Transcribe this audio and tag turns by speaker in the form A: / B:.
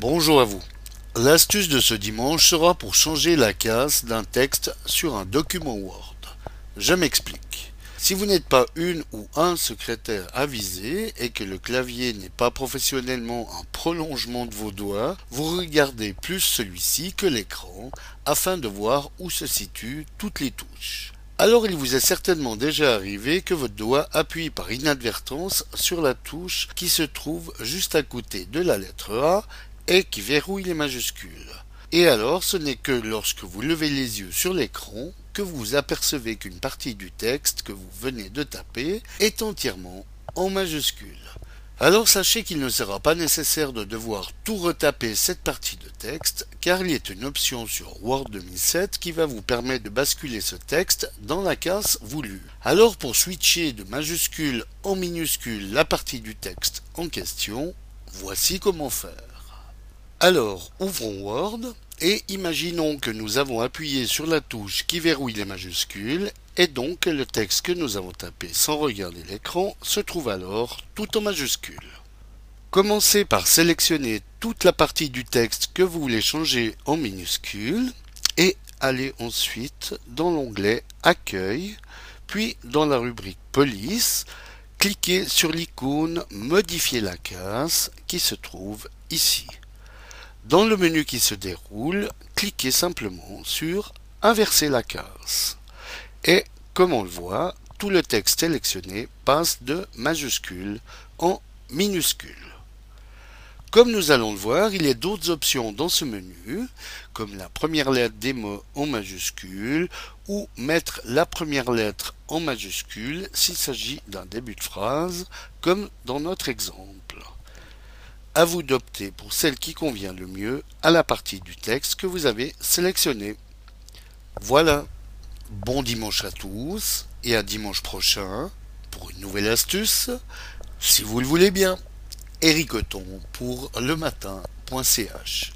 A: Bonjour à vous. L'astuce de ce dimanche sera pour changer la case d'un texte sur un document Word. Je m'explique. Si vous n'êtes pas une ou un secrétaire avisé et que le clavier n'est pas professionnellement un prolongement de vos doigts, vous regardez plus celui-ci que l'écran afin de voir où se situent toutes les touches. Alors il vous est certainement déjà arrivé que votre doigt appuie par inadvertance sur la touche qui se trouve juste à côté de la lettre A et qui verrouille les majuscules. Et alors ce n'est que lorsque vous levez les yeux sur l'écran que vous apercevez qu'une partie du texte que vous venez de taper est entièrement en majuscules. Alors sachez qu'il ne sera pas nécessaire de devoir tout retaper cette partie de texte, car il y a une option sur Word 2007 qui va vous permettre de basculer ce texte dans la case voulue. Alors pour switcher de majuscule en minuscule la partie du texte en question, voici comment faire. Alors, ouvrons Word et imaginons que nous avons appuyé sur la touche qui verrouille les majuscules et donc le texte que nous avons tapé sans regarder l'écran se trouve alors tout en majuscules. Commencez par sélectionner toute la partie du texte que vous voulez changer en minuscules et allez ensuite dans l'onglet Accueil, puis dans la rubrique Police, cliquez sur l'icône Modifier la case qui se trouve ici. Dans le menu qui se déroule, cliquez simplement sur Inverser la case. Et comme on le voit, tout le texte sélectionné passe de majuscule en minuscule. Comme nous allons le voir, il y a d'autres options dans ce menu, comme la première lettre des mots en majuscule ou mettre la première lettre en majuscule s'il s'agit d'un début de phrase, comme dans notre exemple à vous d'opter pour celle qui convient le mieux à la partie du texte que vous avez sélectionnée. Voilà. Bon dimanche à tous et à dimanche prochain pour une nouvelle astuce, si vous le voulez bien. Eric pour le matin.ch